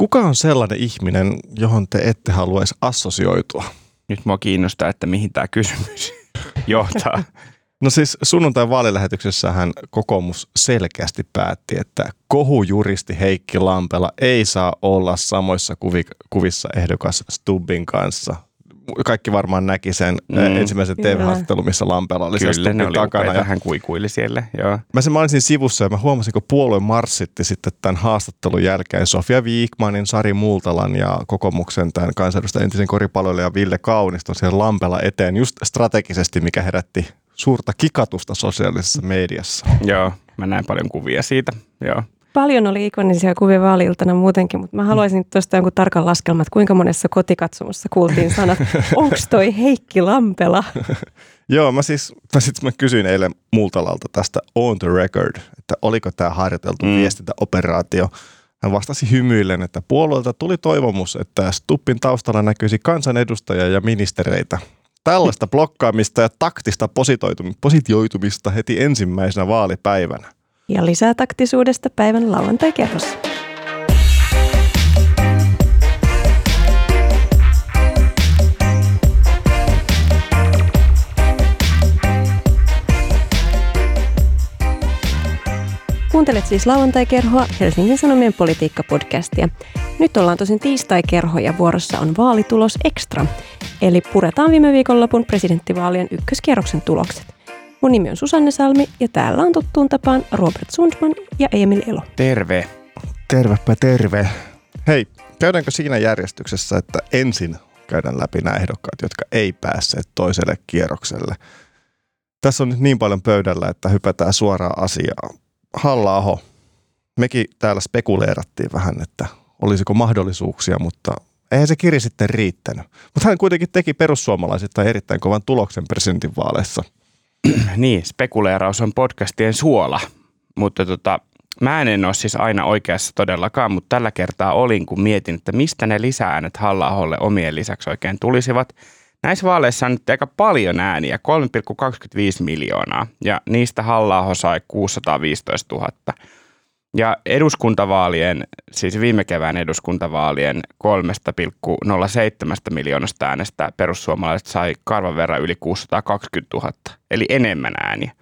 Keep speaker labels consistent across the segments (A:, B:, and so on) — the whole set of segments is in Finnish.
A: Kuka on sellainen ihminen, johon te ette haluaisi assosioitua?
B: Nyt mua kiinnostaa, että mihin tämä kysymys johtaa.
A: No siis sunnuntain vaalilähetyksessähän kokoomus selkeästi päätti, että kohujuristi Heikki Lampela ei saa olla samoissa kuvissa ehdokas Stubbin kanssa kaikki varmaan näki sen mm. ensimmäisen TV-haastattelun, missä Lampela oli
B: Kyllä,
A: se
B: ne oli
A: takana.
B: Ja hän kuikuili siellä, joo.
A: Mä sen olin sivussa ja mä huomasin, kun puolue marssitti sitten tämän haastattelun jälkeen Sofia Viikmanin, Sari Multalan ja kokoomuksen tämän kansanedustajan entisen koripalloilijan Ville Kauniston siellä Lampela eteen just strategisesti, mikä herätti suurta kikatusta sosiaalisessa mediassa.
B: Joo, mä näin paljon kuvia siitä, joo.
C: Paljon oli ikonisia kuvia vaaliltana muutenkin, mutta mä haluaisin tuosta jonkun tarkan laskelman, että kuinka monessa kotikatsomussa kuultiin sanat, onko toi Heikki Lampela?
A: Joo, mä siis mä, sit mä kysyin eilen Multalalta tästä on the record, että oliko tämä harjoiteltu mm. viestintäoperaatio. Hän vastasi hymyillen, että puolueelta tuli toivomus, että Stuppin taustalla näkyisi kansanedustajia ja ministereitä. Tällaista blokkaamista ja taktista positioitumista heti ensimmäisenä vaalipäivänä
C: ja lisää taktisuudesta päivän lauantai-kerrossa. Kuuntelet siis lauantai-kerhoa Helsingin Sanomien politiikka-podcastia. Nyt ollaan tosin tiistai-kerho ja vuorossa on vaalitulos extra. Eli puretaan viime viikonlopun presidenttivaalien ykköskierroksen tulokset. Mun nimi on Susanne Salmi ja täällä on tuttuun tapaan Robert Sundman ja Emil Elo.
B: Terve.
A: Tervepä terve. Hei, käydäänkö siinä järjestyksessä, että ensin käydään läpi nämä ehdokkaat, jotka ei päässeet toiselle kierrokselle. Tässä on nyt niin paljon pöydällä, että hypätään suoraan asiaan. Halla-aho, mekin täällä spekuleerattiin vähän, että olisiko mahdollisuuksia, mutta eihän se kiri sitten riittänyt. Mutta hän kuitenkin teki perussuomalaisista erittäin kovan tuloksen presidentinvaaleissa –
B: niin, spekuleeraus on podcastien suola, mutta tota, mä en ole siis aina oikeassa todellakaan, mutta tällä kertaa olin, kun mietin, että mistä ne lisääänet halla omien lisäksi oikein tulisivat. Näissä vaaleissa on nyt aika paljon ääniä, 3,25 miljoonaa, ja niistä halla sai 615 000. Ja eduskuntavaalien, siis viime kevään eduskuntavaalien 3,07 miljoonasta äänestä perussuomalaiset sai karvan verran yli 620 000, eli enemmän ääniä.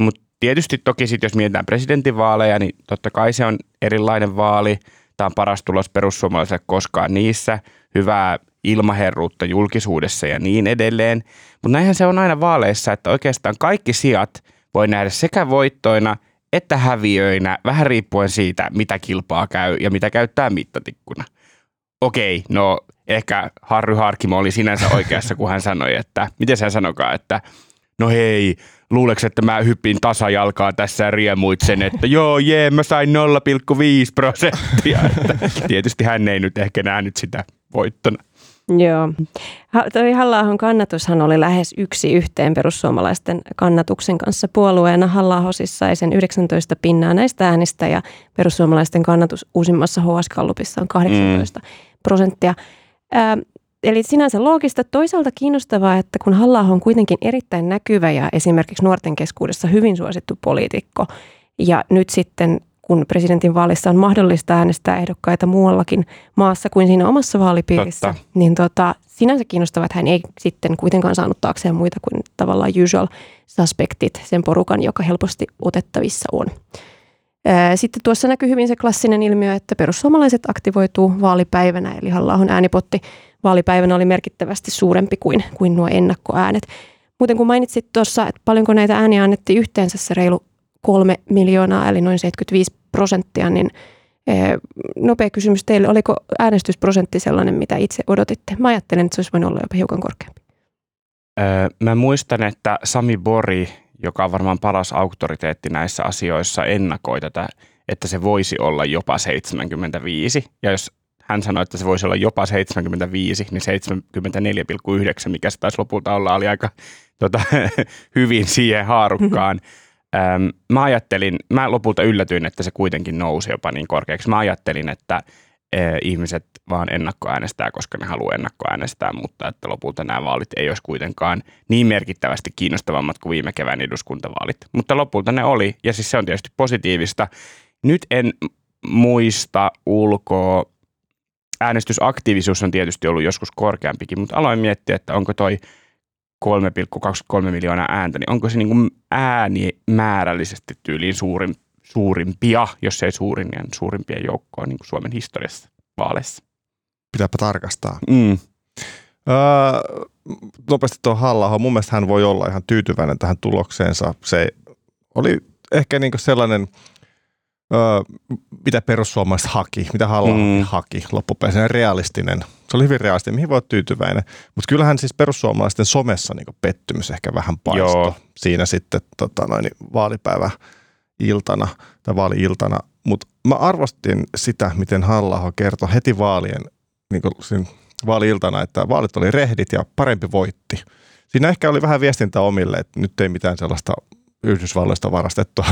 B: Mutta tietysti toki sitten jos mietitään presidentinvaaleja, niin totta kai se on erilainen vaali. Tämä on paras tulos perussuomalaisille koskaan niissä. Hyvää ilmaherruutta julkisuudessa ja niin edelleen. Mutta näinhän se on aina vaaleissa, että oikeastaan kaikki sijat voi nähdä sekä voittoina – että häviöinä, vähän riippuen siitä, mitä kilpaa käy ja mitä käyttää mittatikkuna. Okei, no ehkä Harry Harkimo oli sinänsä oikeassa, kun hän sanoi, että, miten hän sanokaa, että no hei, luuleeko, että mä hyppin tasajalkaa tässä ja riemuitsen, että joo, jee, mä sain 0,5 prosenttia. Että tietysti hän ei nyt ehkä nähnyt sitä voittona.
C: Joo. Toi halla kannatushan oli lähes yksi yhteen perussuomalaisten kannatuksen kanssa puolueena. halla siis sai sen 19 pinnaa näistä äänistä ja perussuomalaisten kannatus uusimmassa HS-kallupissa on 18 mm. prosenttia. Ää, eli sinänsä loogista. Toisaalta kiinnostavaa, että kun halla on kuitenkin erittäin näkyvä ja esimerkiksi nuorten keskuudessa hyvin suosittu poliitikko, ja nyt sitten kun presidentin vaalissa on mahdollista äänestää ehdokkaita muuallakin maassa kuin siinä omassa vaalipiirissä, Totta. niin tota, sinänsä kiinnostavaa, että hän ei sitten kuitenkaan saanut taakseen muita kuin tavallaan usual suspectit, sen porukan, joka helposti otettavissa on. Sitten tuossa näkyy hyvin se klassinen ilmiö, että perussuomalaiset aktivoituu vaalipäivänä, eli halla äänipotti vaalipäivänä oli merkittävästi suurempi kuin, kuin nuo ennakkoäänet. Muuten kun mainitsit tuossa, että paljonko näitä ääniä annettiin yhteensä se reilu kolme miljoonaa, eli noin 75 prosenttia, niin eh, nopea kysymys teille, oliko äänestysprosentti sellainen, mitä itse odotitte? Mä ajattelen, että se olisi voinut olla jopa hiukan korkeampi.
B: Öö, mä muistan, että Sami Bori, joka on varmaan paras auktoriteetti näissä asioissa, ennakoi tätä, että se voisi olla jopa 75. Ja jos hän sanoi, että se voisi olla jopa 75, niin 74,9, mikä se taisi lopulta olla, oli aika tota, hyvin siihen haarukkaan. Ähm, mä ajattelin, mä lopulta yllätyin, että se kuitenkin nousi jopa niin korkeaksi. Mä ajattelin, että ihmiset vaan ennakkoäänestää, koska ne haluaa ennakkoäänestää, mutta että lopulta nämä vaalit ei olisi kuitenkaan niin merkittävästi kiinnostavammat kuin viime kevään eduskuntavaalit. Mutta lopulta ne oli, ja siis se on tietysti positiivista. Nyt en muista ulkoa, äänestysaktiivisuus on tietysti ollut joskus korkeampikin, mutta aloin miettiä, että onko toi 3,23 miljoonaa ääntä, niin onko se niin kuin äänimäärällisesti tyyliin suurin, suurimpia, jos ei suurin, niin suurimpien joukkoa niin kuin Suomen historiassa vaaleissa.
A: Pitääpä tarkastaa.
B: Mm.
A: Öö, nopeasti tuo halla mun mielestä hän voi olla ihan tyytyväinen tähän tulokseensa. Se oli ehkä niin sellainen, öö, mitä perussuomalaiset haki, mitä halla mm. haki loppupeleissä, realistinen. Se oli hyvin realistinen, mihin voi olla tyytyväinen. Mutta kyllähän siis perussuomalaisten somessa niin pettymys ehkä vähän paistoi siinä sitten tota noin, vaalipäivä iltana tai vaali-iltana. Mutta mä arvostin sitä, miten halla kertoi heti vaalien niin kuin vaali-iltana, että vaalit oli rehdit ja parempi voitti. Siinä ehkä oli vähän viestintää omille, että nyt ei mitään sellaista Yhdysvalloista varastettua,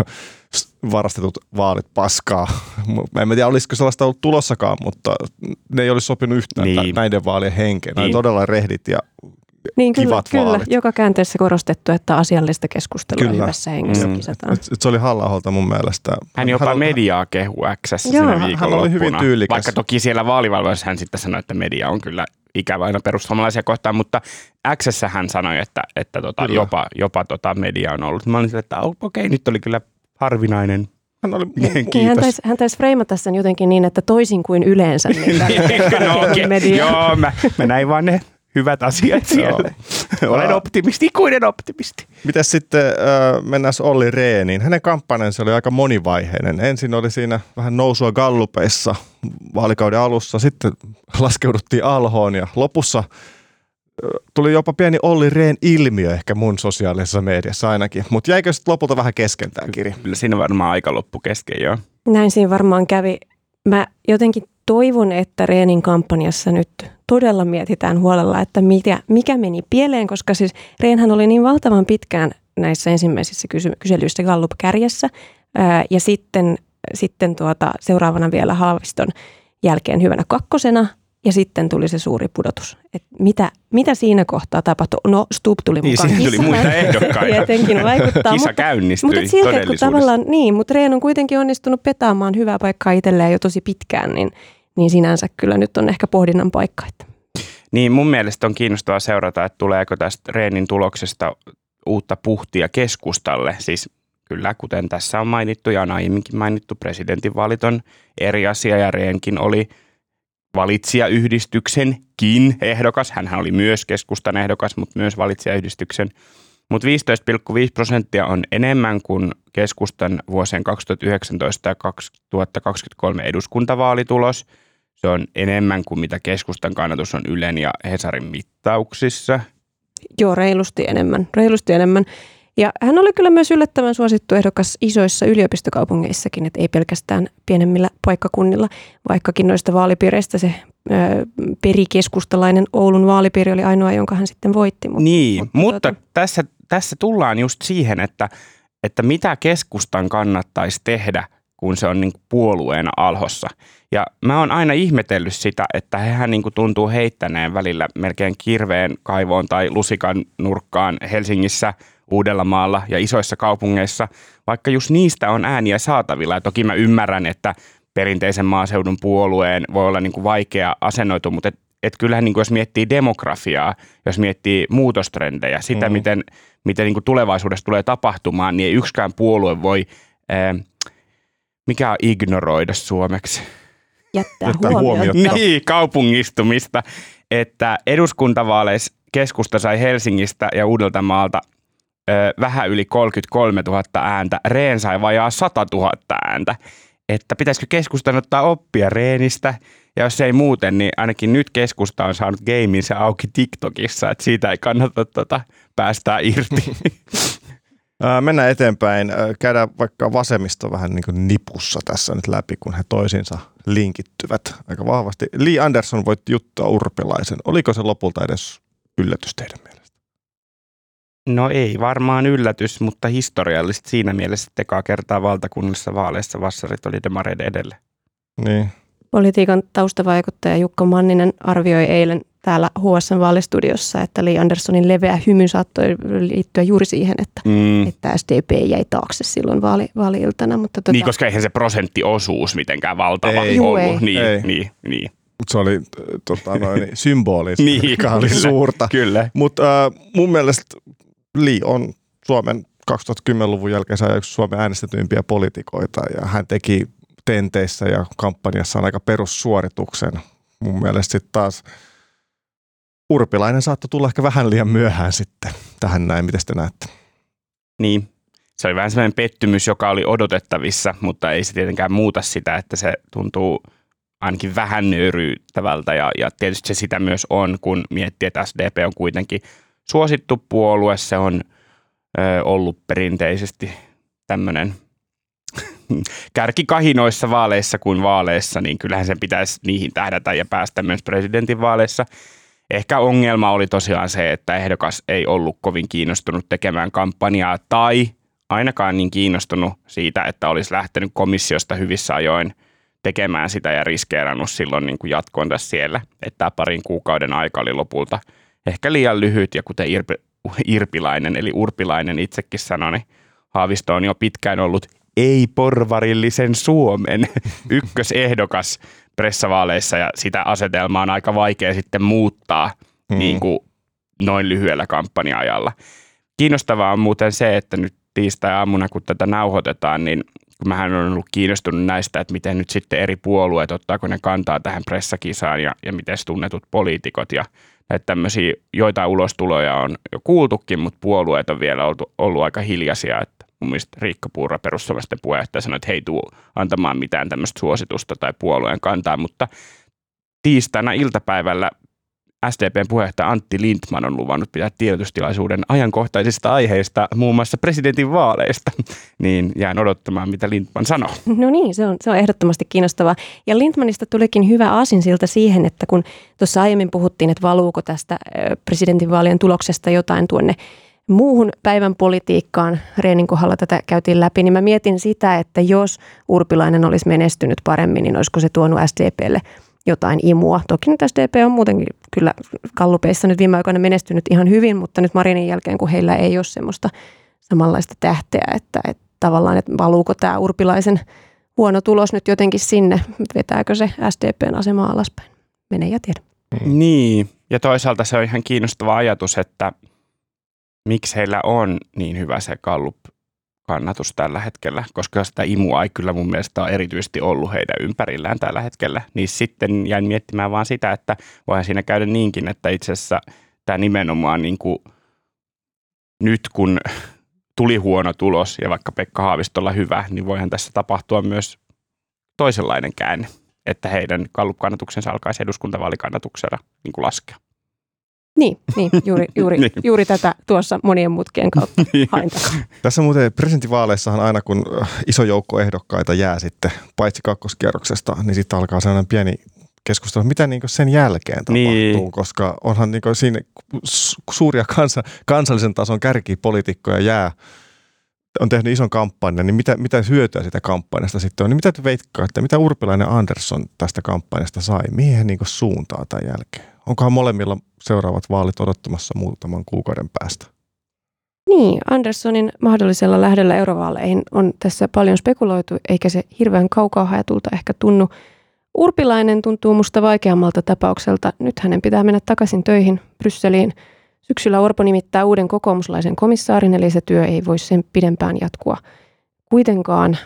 A: varastetut vaalit paskaa. Mä en tiedä, olisiko sellaista ollut tulossakaan, mutta ne ei olisi sopinut yhtään niin. näiden vaalien henkeen. Niin. todella rehdit ja
C: niin, kyllä,
A: kivat
C: kyllä.
A: vaalit.
C: Joka käänteessä korostettu, että asiallista keskustelua kyllä. hyvässä hengessä mm. kisataan.
A: Et, et se oli halla mun mielestä.
B: Hän jopa hän, mediaa kehu Xssä sinne
A: Hän oli hyvin tyylikäs.
B: Vaikka toki siellä vaalivalvoissa hän sitten sanoi, että media on kyllä ikävä aina perussuomalaisia kohtaan, mutta Xssä hän sanoi, että, että tota, jopa, jopa tota media on ollut. Mä olin sille, että okei, okay, nyt oli kyllä harvinainen
A: hän oli,
C: niin, hän taisi, hän taisi freimata sen jotenkin niin, että toisin kuin yleensä. Niin
B: no, okay. media. Joo, mä, mä näin vaan ne hyvät asiat siellä. Olen optimisti, ikuinen optimisti.
A: Miten sitten äh, mennään Olli Reeniin? Hänen kampanjansa oli aika monivaiheinen. Ensin oli siinä vähän nousua gallupeissa vaalikauden alussa, sitten laskeuduttiin alhoon ja lopussa tuli jopa pieni Olli Rehn ilmiö ehkä mun sosiaalisessa mediassa ainakin. Mutta jäikö sitten lopulta vähän kesken tämä kirja?
B: Kyllä siinä varmaan aika loppu kesken, joo.
C: Näin siinä varmaan kävi. Mä jotenkin toivon, että Reenin kampanjassa nyt todella mietitään huolella, että mikä, mikä meni pieleen, koska siis Reenhän oli niin valtavan pitkään näissä ensimmäisissä kysy- kyselyissä Gallup-kärjessä ää, ja sitten, sitten tuota, seuraavana vielä Haaviston jälkeen hyvänä kakkosena ja sitten tuli se suuri pudotus. Et mitä, mitä siinä kohtaa tapahtui? No, Stup tuli
B: niin,
C: mukaan.
B: Niin, tuli muita ehdokkaita.
C: Tietenkin vaikuttaa.
B: Kisa käynnistyi
C: mutta silti, kun tavallaan, niin, mutta Reen on kuitenkin onnistunut petaamaan hyvää paikkaa itselleen jo tosi pitkään, niin, niin sinänsä kyllä nyt on ehkä pohdinnan paikka. Että.
B: Niin, mun mielestä on kiinnostavaa seurata, että tuleeko tästä Reenin tuloksesta uutta puhtia keskustalle. Siis kyllä, kuten tässä on mainittu ja on aiemminkin mainittu, presidentinvaalit on eri asia ja Reenkin oli – valitsijayhdistyksenkin ehdokas. Hän oli myös keskustan ehdokas, mutta myös valitsijayhdistyksen. Mutta 15,5 prosenttia on enemmän kuin keskustan vuosien 2019 ja 2023 eduskuntavaalitulos. Se on enemmän kuin mitä keskustan kannatus on Ylen ja Hesarin mittauksissa.
C: Joo, reilusti enemmän. Reilusti enemmän. Ja hän oli kyllä myös yllättävän suosittu ehdokas isoissa yliopistokaupungeissakin, että ei pelkästään pienemmillä paikkakunnilla, vaikkakin noista vaalipiireistä se ö, perikeskustalainen Oulun vaalipiiri oli ainoa, jonka hän sitten voitti.
B: Mutta, niin, mutta, mutta tuota... tässä, tässä tullaan just siihen, että, että mitä keskustan kannattaisi tehdä, kun se on niin kuin puolueena alhossa. Ja mä oon aina ihmetellyt sitä, että hehän niin kuin tuntuu heittäneen välillä melkein kirveen kaivoon tai lusikan nurkkaan Helsingissä – Uudellamaalla ja isoissa kaupungeissa, vaikka just niistä on ääniä saatavilla. Ja toki mä ymmärrän, että perinteisen maaseudun puolueen voi olla niin kuin vaikea asennoitua, mutta et, et kyllähän niin kuin jos miettii demografiaa, jos miettii muutostrendejä, sitä mm. miten, miten niin kuin tulevaisuudessa tulee tapahtumaan, niin ei yksikään puolue voi, ää, mikä on ignoroida suomeksi?
C: Jättää, Jättää huomiota.
B: Niin, kaupungistumista, että eduskuntavaaleissa keskusta sai Helsingistä ja Uudeltamaalta vähän yli 33 000 ääntä, Reen sai vajaa 100 000 ääntä. Että pitäisikö keskustan ottaa oppia Reenistä, ja jos ei muuten, niin ainakin nyt keskusta on saanut gameinsa auki TikTokissa, että siitä ei kannata tota päästää irti.
A: Mennään eteenpäin. Käydään vaikka vasemmisto vähän niin kuin nipussa tässä nyt läpi, kun he toisinsa linkittyvät aika vahvasti. Lee Anderson voitti Jutta Urpilaisen. Oliko se lopulta edes yllätys teidän mielestä?
B: No ei varmaan yllätys, mutta historiallisesti siinä mielessä, että ekaa kertaa valtakunnallisessa vaaleissa vassarit oli demareiden edelle.
A: Niin.
C: Politiikan taustavaikuttaja Jukka Manninen arvioi eilen täällä HSN vaalistudiossa, että Li Anderssonin leveä hymy saattoi liittyä juuri siihen, että, mm. että SDP jäi taakse silloin vaali, vaali-iltana. Mutta
B: tota... Niin, koska eihän se prosenttiosuus mitenkään valtava
C: ei.
B: ollut.
C: Ei.
B: Niin, ei. niin, niin.
A: se oli tota, noin, symbolista,
B: Niin,
A: mikä oli
B: kyllä.
A: suurta.
B: Kyllä.
A: Mutta äh, mun mielestä Li on Suomen 2010-luvun jälkeen yksi Suomen äänestetyimpiä poliitikoita ja hän teki tenteissä ja kampanjassaan aika perussuorituksen. Mun mielestä sitten taas Urpilainen saattoi tulla ehkä vähän liian myöhään sitten tähän näin. Miten te näette?
B: Niin. Se oli vähän sellainen pettymys, joka oli odotettavissa, mutta ei se tietenkään muuta sitä, että se tuntuu ainakin vähän nöyryyttävältä ja, ja tietysti se sitä myös on, kun miettii, että SDP on kuitenkin suosittu puolue. Se on ö, ollut perinteisesti tämmöinen kärkikahinoissa vaaleissa kuin vaaleissa, niin kyllähän sen pitäisi niihin tähdätä ja päästä myös presidentin vaaleissa. Ehkä ongelma oli tosiaan se, että ehdokas ei ollut kovin kiinnostunut tekemään kampanjaa tai ainakaan niin kiinnostunut siitä, että olisi lähtenyt komissiosta hyvissä ajoin tekemään sitä ja riskeerannut silloin niin kuin jatkoonta siellä. Että tämä parin kuukauden aika oli lopulta ehkä liian lyhyt ja kuten Irpi, Irpilainen eli Urpilainen itsekin sanoi, niin Haavisto on jo pitkään ollut ei-porvarillisen Suomen ykkösehdokas pressavaaleissa ja sitä asetelmaa on aika vaikea sitten muuttaa
A: Mm.
B: niin kuin noin lyhyellä kampanja-ajalla. Kiinnostavaa on muuten se, että nyt tiistai-aamuna, kun tätä nauhoitetaan, niin kun mähän olen ollut kiinnostunut näistä, että miten nyt sitten eri puolueet, ottaako ne kantaa tähän pressakisaan ja, ja miten tunnetut poliitikot ja näitä tämmöisiä joitain ulostuloja on jo kuultukin, mutta puolueet on vielä oltu, ollut aika hiljaisia, että mun mielestä Riikka Puura perussuomalaisten puheenjohtaja sanoi, että he ei tule antamaan mitään tämmöistä suositusta tai puolueen kantaa, mutta tiistaina iltapäivällä SDPn puheenjohtaja Antti Lindman on luvannut pitää tiedotustilaisuuden ajankohtaisista aiheista, muun muassa presidentin vaaleista, niin jään odottamaan, mitä Lindman sanoo.
C: No niin, se on, se on ehdottomasti kiinnostavaa. Ja Lindmanista tulikin hyvä aasinsilta siihen, että kun tuossa aiemmin puhuttiin, että valuuko tästä presidentinvaalien tuloksesta jotain tuonne muuhun päivän politiikkaan, Reenin kohdalla tätä käytiin läpi, niin mä mietin sitä, että jos Urpilainen olisi menestynyt paremmin, niin olisiko se tuonut SDPlle jotain imua. Toki nyt SDP on muutenkin kyllä kallupeissa nyt viime aikoina menestynyt ihan hyvin, mutta nyt Marinin jälkeen, kun heillä ei ole semmoista samanlaista tähteä, että, että tavallaan, että valuuko tämä Urpilaisen huono tulos nyt jotenkin sinne, vetääkö se SDPn asemaa alaspäin? Mene ja tiedä.
B: Niin, ja toisaalta se on ihan kiinnostava ajatus, että miksi heillä on niin hyvä se Gallup kannatus tällä hetkellä, koska sitä imua ei kyllä mun mielestä ole erityisesti ollut heidän ympärillään tällä hetkellä. Niin sitten jäin miettimään vaan sitä, että voihan siinä käydä niinkin, että itse asiassa tämä nimenomaan niin kuin nyt kun tuli huono tulos ja vaikka Pekka Haavistolla hyvä, niin voihan tässä tapahtua myös toisenlainen käänne, että heidän Gallup-kannatuksensa alkaisi eduskuntavaalikannatuksella niin laskea.
C: Niin, niin juuri, juuri,
B: Niin.
C: juuri tätä tuossa monien mutkien kautta hain takaa.
A: Tässä muuten presidentinvaaleissahan aina kun äh, iso joukko ehdokkaita jää sitten, paitsi kakkoskierroksesta, niin sitten alkaa sellainen pieni keskustelu, mitä niin sen jälkeen tapahtuu,
B: Niin.
A: koska onhan niin siinä su- suuria kansa, kansallisen tason kärkipolitiikkoja jää, on tehnyt ison kampanjan, niin mitä, mitä hyötyä sitä kampanjasta sitten on? Niin mitä te veikkaatte, mitä Urpilainen ja Andersson tästä kampanjasta sai? Mihin he niin suuntaa tämän jälkeen? Onkohan molemmilla seuraavat vaalit odottamassa muutaman kuukauden päästä?
C: Niin, Anderssonin mahdollisella lähdöllä eurovaaleihin on tässä paljon spekuloitu, eikä se hirveän kaukaa haetulta ehkä tunnu. Urpilainen tuntuu musta vaikeammalta tapaukselta. Nyt hänen pitää mennä takaisin töihin Brysseliin. Syksyllä Orpo nimittää uuden kokoomuslaisen komissaarin, eli se työ ei voi sen pidempään jatkua. Kuitenkaan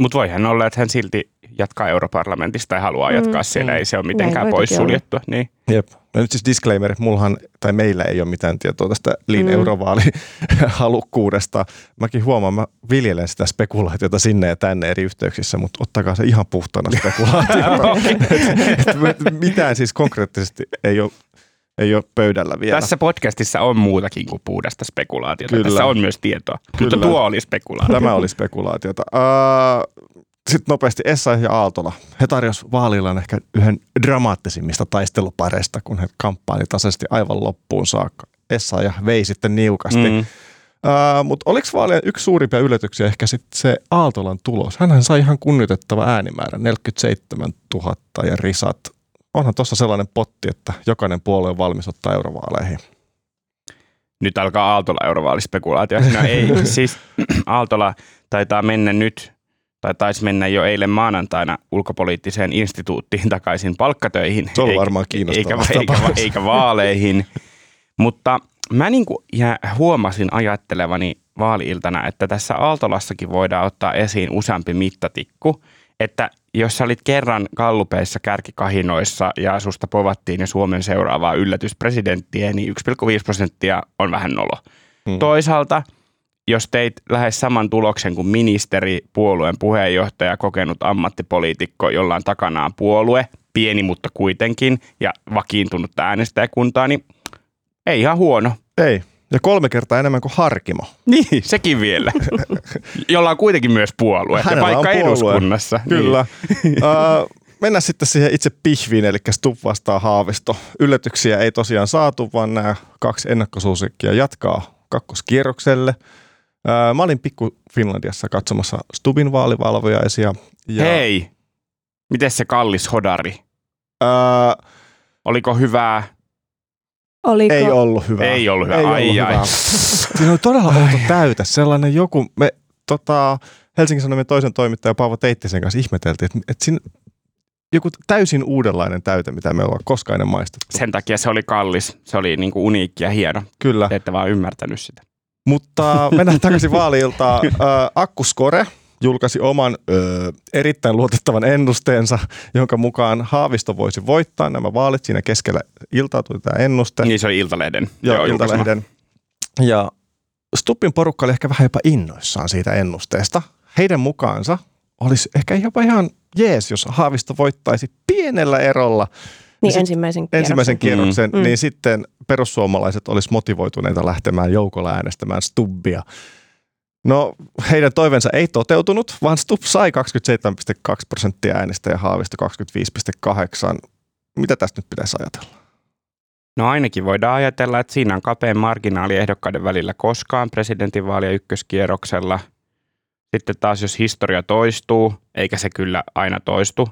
B: Mutta voihan olla, että hän silti jatkaa europarlamentista tai haluaa
C: Mm,
B: jatkaa siellä.
A: mm.
B: Ei se ole
C: Näin
B: mitenkään
C: voi
B: pois suljettua. Niin.
A: Jep. Ja nyt siis disclaimer, mullahan, tai meillä ei ole mitään tietoa tästä Lin
C: Mm.
A: eurovaalihalukkuudesta. Mäkin huomaan, mä viljelen sitä spekulaatiota sinne ja tänne eri yhteyksissä, mutta ottakaa se ihan puhtana spekulaatiota. Mitään siis konkreettisesti ei ole, ei ole pöydällä vielä.
B: Tässä podcastissa on muutakin kuin puhdasta spekulaatiota.
A: Kyllä.
B: Tässä on myös tietoa.
A: Kyllä.
B: Mutta tuo oli spekulaatio.
A: Tämä oli spekulaatiota. Uh, sitten nopeasti Essa ja Aaltola. He tarjosivat vaalillaan ehkä yhden dramaattisimmista taistelupareista, kun he kamppaili tasaisesti aivan loppuun saakka. Essa ja vei sitten niukasti. Mm.
B: Mm.
A: Uh, Mutta oliko vaalien yksi suurimpia yllätyksiä ehkä sitten se Aaltolan tulos? Hänhän sai ihan kunnioitettava äänimäärä, 47 000 ja risat. Onhan tuossa sellainen potti, että jokainen puolue on valmis ottaa eurovaaleihin.
B: Nyt alkaa Aaltola eurovaalispekulaatio. No ei, siis Aaltola taitaa mennä nyt tai taisi mennä jo eilen maanantaina ulkopoliittiseen instituuttiin takaisin palkkatöihin.
A: Se on
B: eikä,
A: varmaan kiinnostava
B: eikä, eikä,
A: tapaus.
B: eikä vaaleihin. Mutta mä niin kuin huomasin ajattelevani vaaliiltana, että tässä Aaltolassakin voidaan ottaa esiin useampi mittatikku, että jos sä olit kerran kallupeissa kärkikahinoissa ja susta povattiin jo Suomen seuraavaa yllätyspresidenttiä, niin 1,5 prosenttia on vähän nolo. Hmm. Toisaalta, jos teit lähes saman tuloksen kuin ministeri, puolueen puheenjohtaja, kokenut ammattipoliitikko, jolla on takanaan puolue, pieni mutta kuitenkin, ja vakiintunut äänestäjäkuntaa, niin ei ihan huono.
A: Ei. Ja kolme kertaa enemmän kuin Harkimo.
B: Niin, sekin vielä. Jolla on kuitenkin myös puolue
A: Hänellä
B: ja paikka
A: on puolue.
B: eduskunnassa.
A: Kyllä. Niin. uh, mennään sitten siihen itse pihviin, eli Stubb vastaa Haavisto. Yllätyksiä ei tosiaan saatu, vaan nämä kaksi ennakkosuosikkia jatkaa kakkoskierrokselle. Uh, mä olin pikku Finlandiassa katsomassa Stubin vaalivalvojaisia.
B: Ja... Hei, miten se kallis hodari?
A: Uh,
B: Oliko hyvää?
C: Oliko?
A: Ei ollut hyvä.
B: Ei ollut hyvä.
A: Ei
B: ai,
A: ollut
B: ai.
A: hyvä. Siinä oli todella outo täytä. Sellainen joku, me tota, Helsingin Sanomien toisen toimittajan Paavo Teittisen kanssa ihmeteltiin, että, että siinä joku täysin uudenlainen täyte, mitä me ollaan koskaan ennen maistettu.
B: Sen takia se oli kallis. Se oli niinku uniikki ja hieno.
A: Kyllä.
B: Te ette vaan ymmärtänyt sitä.
A: Mutta mennään takaisin vaaliiltaan. Akkuskore julkaisi oman ö, erittäin luotettavan ennusteensa, jonka mukaan Haavisto voisi voittaa nämä vaalit. Siinä keskellä iltaa tuli tämä ennuste.
B: Niin se oli Iltalehden.
A: Joo, Joo Iltalehden. Ja Stuppin porukka oli ehkä vähän jopa innoissaan siitä ennusteesta. Heidän mukaansa olisi ehkä jopa ihan jees, jos Haavisto voittaisi pienellä erolla.
C: Niin ensimmäisen kierroksen.
A: Ensimmäisen kierroksen, mm. niin sitten perussuomalaiset olisi motivoituneita lähtemään joukolla äänestämään Stubbia. No, heidän toivensa ei toteutunut, vaan Stubb sai 27,2 prosenttia äänestä ja Haavisto 25,8. Mitä tästä nyt pitäisi ajatella?
B: No ainakin voidaan ajatella, että siinä on kapein marginaali ehdokkaiden välillä koskaan presidentinvaalia ykköskierroksella. Sitten taas jos historia toistuu, eikä se kyllä aina toistu,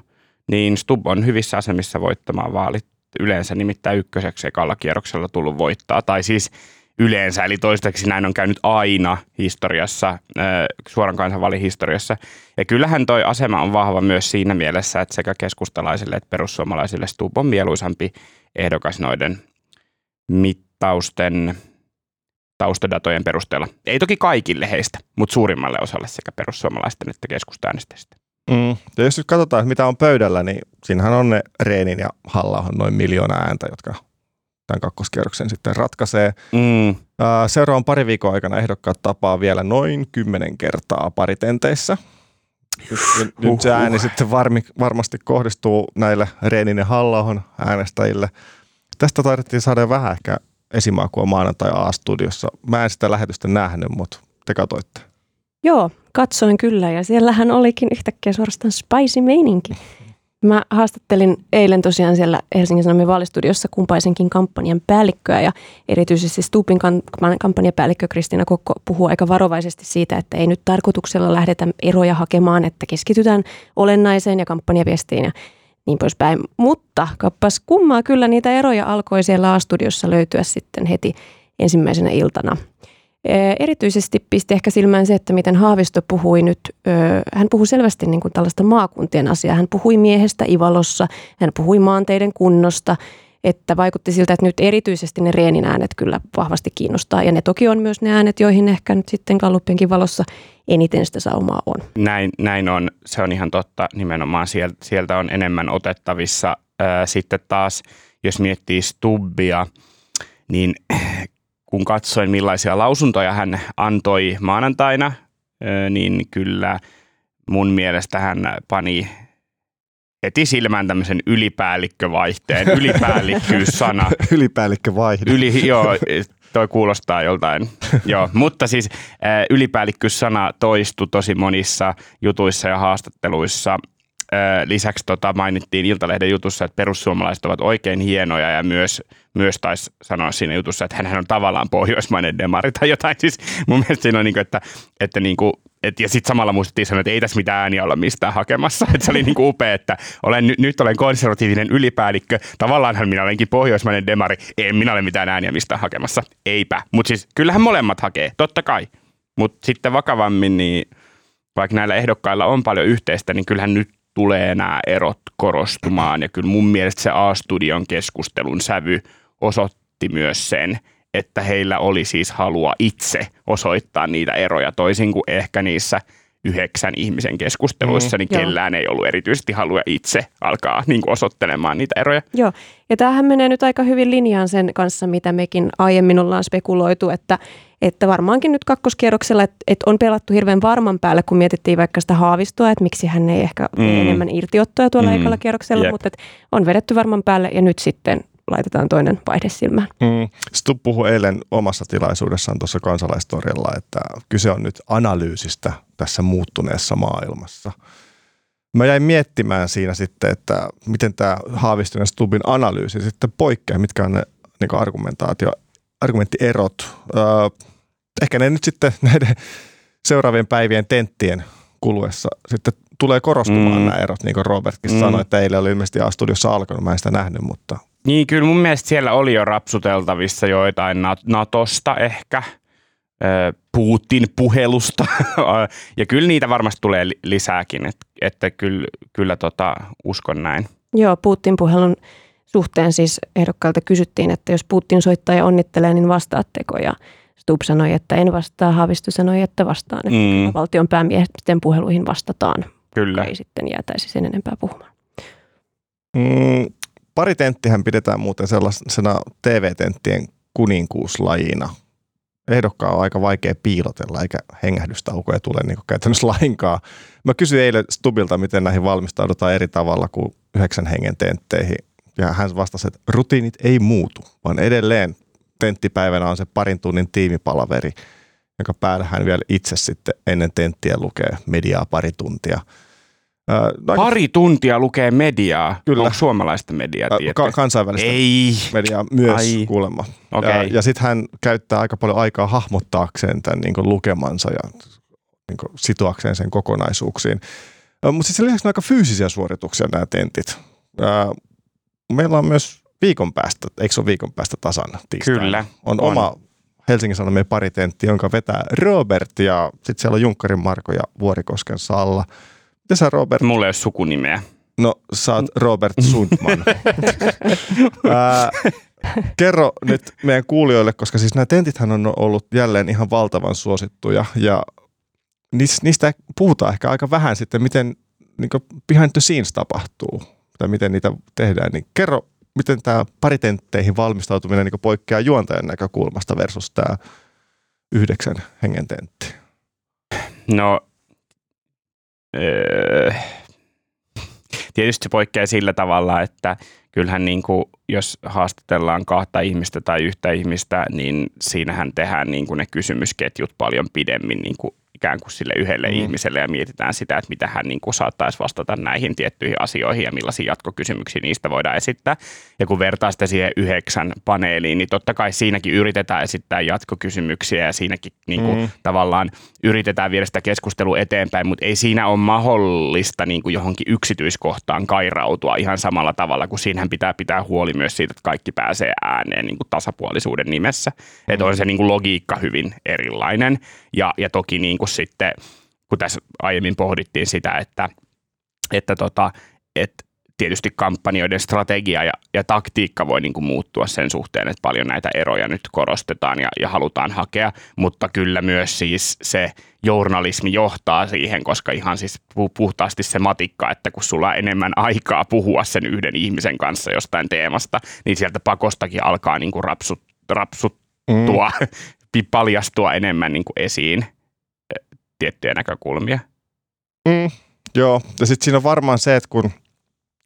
B: niin Stubb on hyvissä asemissa voittamaan vaalit. Yleensä nimittäin ykköseksi ekalla kierroksella tullut voittaa. Tai siis yleensä, eli toistaiseksi näin on käynyt aina historiassa, suoran kansanvaalin historiassa. Ja kyllähän toi asema on vahva myös siinä mielessä, että sekä keskustalaisille että perussuomalaisille Stubb on mieluisampi ehdokas noiden mittausten taustadatojen perusteella. Ei toki kaikille heistä, mutta suurimmalle osalle sekä perussuomalaisten että keskustaäänestäjistä.
A: Mm. Ja jos nyt katsotaan, mitä on pöydällä, niin siinähän on ne Reenin ja halla noin miljoona ääntä, jotka tämän kakkoskierroksen sitten ratkaisee.
B: Mm.
A: Seuraavan pari viikon aikana ehdokkaat tapaa vielä noin kymmenen kertaa paritenteissä. Nyt, nyt se ääni sitten varmi, varmasti kohdistuu näille Reenin ja halla äänestäjille. Tästä taidettiin saada vähän ehkä esimakua maanantai A-studiossa. Mä en sitä lähetystä nähnyt, mutta te katoitte.
C: Joo, katsoin kyllä ja siellähän olikin yhtäkkiä suorastaan spicy meininki. Mä haastattelin eilen tosiaan siellä Helsingin Sanomien vaalistudiossa kumpaisenkin kampanjan päällikköä ja erityisesti Stupin kampanjapäällikkö Kristiina Kokko puhuu aika varovaisesti siitä, että ei nyt tarkoituksella lähdetä eroja hakemaan, että keskitytään olennaiseen ja kampanjaviestiin ja niin poispäin. Mutta kappas kummaa kyllä niitä eroja alkoi siellä A-studiossa löytyä sitten heti ensimmäisenä iltana. Erityisesti pisti ehkä silmään se, että miten Haavisto puhui nyt, hän puhui selvästi niin kuin tällaista maakuntien asiaa. Hän puhui miehestä Ivalossa, hän puhui maanteiden kunnosta, että vaikutti siltä, että nyt erityisesti ne Reenin äänet kyllä vahvasti kiinnostaa. Ja ne toki on myös ne äänet, joihin ehkä nyt sitten Gallupienkin valossa eniten sitä saumaa on.
B: Näin, näin on, se on ihan totta. Nimenomaan sieltä on enemmän otettavissa. Sitten taas, jos miettii Stubbia, niin kun katsoin millaisia lausuntoja hän antoi maanantaina, niin kyllä mun mielestä hän pani heti silmään tämmöisen ylipäällikkövaihteen, ylipäällikkyys-sana.
A: Ylipäällikkövaihde.
B: Yli, joo, toi kuulostaa joltain. joo, mutta siis ylipäällikkyys-sana toistui tosi monissa jutuissa ja haastatteluissa. Lisäksi tota mainittiin Iltalehden jutussa, että perussuomalaiset ovat oikein hienoja ja myös, myös taisi sanoa siinä jutussa, että hän on tavallaan pohjoismainen demari tai jotain. Siis mun mielestä siinä on niin kuin, että, että niin kuin, et, ja sitten samalla muistettiin sanoa, että ei tässä mitään ääniä olla mistään hakemassa. Et se oli niin kuin upea, että olen, nyt, nyt olen konservatiivinen ylipäällikkö. Tavallaanhan minä olenkin pohjoismainen demari. En minä ole mitään ääniä mistään hakemassa. Eipä. Mutta siis kyllähän molemmat hakee, totta kai. Mutta sitten vakavammin, niin vaikka näillä ehdokkailla on paljon yhteistä, niin kyllähän nyt tulee nämä erot korostumaan. Ja kyllä mun mielestä se A-studion keskustelun sävy osoitti myös sen, että heillä oli siis halua itse osoittaa niitä eroja toisin kuin ehkä niissä yhdeksän ihmisen keskusteluissa, mm, niin joo. kellään ei ollut erityisesti halua itse alkaa niin kuin osoittelemaan niitä eroja.
C: Joo, ja tämähän menee nyt aika hyvin linjaan sen kanssa, mitä mekin aiemmin ollaan spekuloitu, että, että varmaankin nyt kakkoskierroksella, että, että on pelattu hirveän varman päälle, kun mietittiin vaikka sitä haavistoa, että miksi hän ei ehkä mm. enemmän irtiottoja tuolla mm. ekalla kierroksella, yep. mutta että on vedetty varman päälle ja nyt sitten laitetaan toinen vaihde silmään. Mm.
A: Stubb puhui eilen omassa tilaisuudessaan tuossa kansalaistorjalla, että kyse on nyt analyysistä tässä muuttuneessa maailmassa. Mä jäin miettimään siinä sitten, että miten tämä Haaviston ja Stubbin analyysi sitten poikkeaa, mitkä on ne niin argumentaatio, argumenttierot. Öö, ehkä ne nyt sitten näiden seuraavien päivien tenttien kuluessa sitten tulee korostumaan mm. nämä erot, niin kuin Robertkin mm. sanoi, että eilen oli ilmeisesti A-studiossa alkanut, mä en sitä nähnyt, mutta
B: niin, kyllä mun mielestä siellä oli jo rapsuteltavissa joitain Natosta ehkä, Putin puhelusta ja kyllä niitä varmasti tulee lisääkin, että, että kyllä, kyllä tota, uskon näin.
C: Joo, Putin puhelun suhteen siis ehdokkailta kysyttiin, että jos Putin soittaa ja onnittelee, niin vastaatteko ja Stubb sanoi, että en vastaa, Haavisto sanoi, että vastaan, että mm. valtion päämiesten puheluihin vastataan.
B: Kyllä.
C: Ei sitten jäätäisi sen enempää puhumaan.
A: Mm, Paritenttihän pidetään muuten sellaisena TV-tenttien kuninkuuslajina. Ehdokkaan on aika vaikea piilotella, eikä hengähdystaukoja tule niin käytännössä lainkaan. Mä kysyin eilen Stubilta, miten näihin valmistaudutaan eri tavalla kuin yhdeksän hengen tentteihin. Ja hän vastasi, että rutiinit ei muutu, vaan edelleen tenttipäivänä on se parin tunnin tiimipalaveri, jonka päällä hän vielä itse sitten ennen tenttiä lukee mediaa pari tuntia –
B: Äh, Pari tuntia lukee mediaa. Kyllä. Onko suomalaista mediaa? Äh,
A: ka- kansainvälistä Ei. mediaa myös Ai. kuulemma.
B: Okay. Ja,
A: ja sitten hän käyttää aika paljon aikaa hahmottaakseen tämän niin lukemansa ja niin sitoakseen sen kokonaisuuksiin. Äh, Mutta sitten lisäksi on aika fyysisiä suorituksia nämä tentit. Äh, meillä on myös viikon päästä, eikö se ole viikon päästä tasan tiistaina?
B: Kyllä.
A: On, on. oma Helsingin Sanomien paritentti, jonka vetää Robert ja sitten siellä on Junkkarin Marko ja Vuorikosken Salla – ja sä Robert?
B: Mulla ei ole sukunimeä.
A: No, sä oot Robert Sundman. Ää, kerro nyt meidän kuulijoille, koska siis nämä tentithän on ollut jälleen ihan valtavan suosittuja ja niistä puhutaan ehkä aika vähän sitten, miten niin behind the scenes tapahtuu tai miten niitä tehdään. Niin kerro, miten tämä paritentteihin valmistautuminen niin poikkeaa juontajan näkökulmasta versus tämä yhdeksän hengen tentti?
B: No öö, tietysti se poikkeaa sillä tavalla, että kyllähän niin kuin, jos haastatellaan kahta ihmistä tai yhtä ihmistä, niin siinähän tehdään niin kuin ne kysymysketjut paljon pidemmin niin kuin ikään kuin sille yhdelle mm. ihmiselle ja mietitään sitä, että mitä hän niin kuin saattaisi vastata näihin tiettyihin asioihin ja millaisia jatkokysymyksiä niistä voidaan esittää. Ja kun vertaa sitä siihen yhdeksän paneeliin, niin totta kai siinäkin yritetään esittää jatkokysymyksiä ja siinäkin niin kuin mm. tavallaan yritetään viedä sitä keskustelua eteenpäin, mutta ei siinä ole mahdollista niin kuin johonkin yksityiskohtaan kairautua ihan samalla tavalla, kun siinähän pitää pitää huoli myös siitä, että kaikki pääsee ääneen niin kuin tasapuolisuuden nimessä. Mm. Että on se niin kuin logiikka hyvin erilainen ja, ja toki niin kuin sitten, kun tässä aiemmin pohdittiin sitä, että, että, tota, että tietysti kampanjoiden strategia ja, ja taktiikka voi niin kuin muuttua sen suhteen, että paljon näitä eroja nyt korostetaan ja, ja halutaan hakea, mutta kyllä myös siis se journalismi johtaa siihen, koska ihan siis puhtaasti se matikka, että kun sulla on enemmän aikaa puhua sen yhden ihmisen kanssa jostain teemasta, niin sieltä pakostakin alkaa niin kuin rapsut, rapsuttua, mm. paljastua enemmän niin kuin esiin tiettyjä näkökulmia.
A: Mm, joo, ja sitten siinä on varmaan se, että kun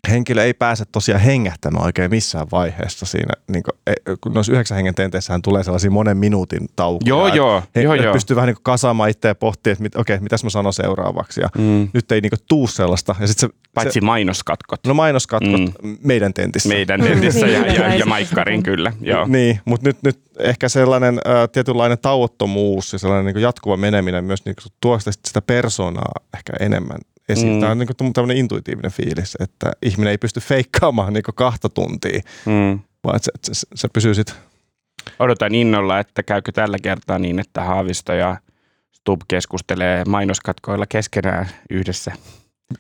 A: henkilö ei pääse tosiaan hengähtämään oikein missään vaiheessa siinä, niin kuin, e, kun noissa yhdeksän hengen tenteissähän tulee sellaisia monen minuutin taukoja.
B: Joo, joo. joo, joo.
A: pystyy vähän niin kuin kasaamaan itseä ja pohtimaan, että mit, okei, mitäs mä sanon seuraavaksi. Ja mm. Nyt ei niin kuin tuu sellaista. Ja sit se,
B: Paitsi
A: se,
B: mainoskatkot.
A: No mainoskatkot mm. meidän tentissä.
B: Meidän tentissä ja, ja, ja Maikkarin kyllä. Joo.
A: Niin, mutta nyt, nyt ehkä sellainen äh, tietynlainen tauottomuus ja sellainen niin jatkuva meneminen myös niin tuo sitä, sitä persoonaa ehkä enemmän esiin. Mm. Tämä on niin tämmöinen intuitiivinen fiilis, että ihminen ei pysty feikkaamaan niin kahta tuntia, mm. vaan että se, se, se pysyy sitten.
B: Odotan innolla, että käykö tällä kertaa niin, että Haavisto ja Tub keskustelee mainoskatkoilla keskenään yhdessä.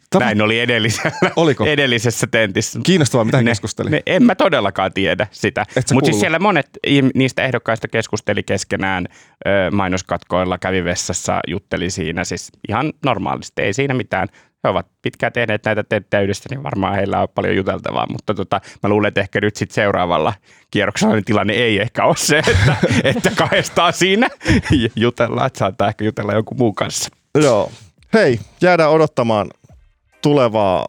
A: Tämä,
B: Näin oli edellisellä,
A: Oliko?
B: edellisessä tentissä.
A: Kiinnostavaa, mitä
B: Ne-
A: keskusteli.
B: Ne, en mä todellakaan tiedä sitä. Mutta siis siellä monet niistä ehdokkaista keskusteli keskenään ö, mainoskatkoilla, kävi vessassa, jutteli siinä siis ihan normaalisti, ei siinä mitään. He ovat pitkään tehneet näitä tenttejä yhdessä, niin varmaan heillä on paljon juteltavaa, mutta tota, mä luulen, että ehkä nyt sitten seuraavalla kierroksella niin tilanne ei ehkä ole se, että, että kahdestaan siinä jutellaan, että saattaa ehkä jutella jonkun muun kanssa.
A: Joo. Hei, jäädään odottamaan tulevaa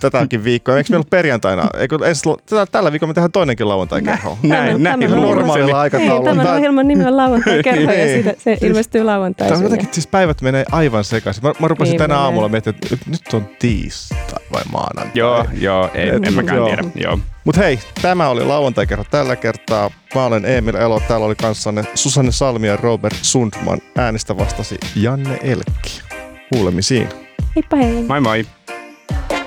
A: tätäkin viikkoa. Eikö meillä ole perjantaina? Eikö ensi, tällä, tällä viikolla me tehdään toinenkin lauantai-kerho.
B: Näin, näin.
A: Normaalilla aikataululla.
C: tämän
A: Tää-
C: ohjelman nimi on lauantai-kerho ja
A: Niin.
C: siitä, se ilmestyy
A: Tämä on
C: lauantaisin.
A: jotenkin, siis päivät menee aivan sekaisin. Mä, mä rupesin
C: Niin
A: tänä
C: menee.
A: aamulla miettimään, että nyt on tiistai vai maanantai.
B: Joo, joo, ei, en mäkään
A: Joo.
B: tiedä. Joo.
A: Mutta hei, tämä oli lauantai-kerho tällä kertaa. Mä olen Emil Elo, täällä oli kanssanne Susanne Salmi ja Robert Sundman. Äänistä vastasi Janne Elkki. Kuulemisiin.
C: Heippa hei.
B: Moi moi. Bye.